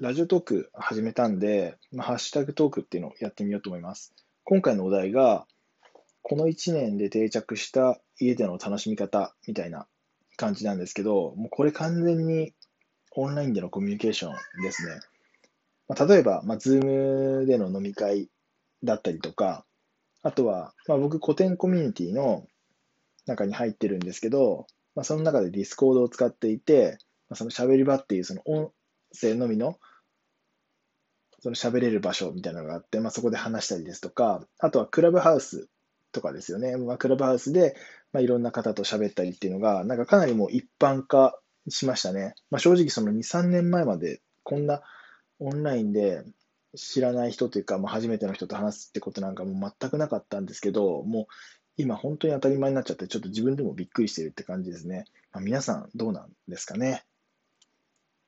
ラジオトーク始めたんで、まあ、ハッシュタグトークっていうのをやってみようと思います。今回のお題が、この1年で定着した家での楽しみ方みたいな感じなんですけど、もうこれ完全にオンラインでのコミュニケーションですね。まあ、例えば、まあ、ズームでの飲み会だったりとか、あとは、まあ、僕、 COTEN コミュニティの中に入ってるんですけど、まあ、その中でディスコードを使っていて、まあ、その喋り場っていうその音声のみのその喋れる場所みたいなのがあって、まあ、そこで話したりですとか、あとはクラブハウスとかですよね。まあ、クラブハウスで、まあ、いろんな方と喋ったりっていうのが、なんかかなりもう一般化しましたね。まあ、正直その2、3年前までこんなオンラインで知らない人というか、まあ、初めての人と話すってことなんかもう全くなかったんですけど、もう今本当に当たり前になっちゃって、ちょっと自分でもびっくりしてるって感じですね。まあ、皆さんどうなんですかね。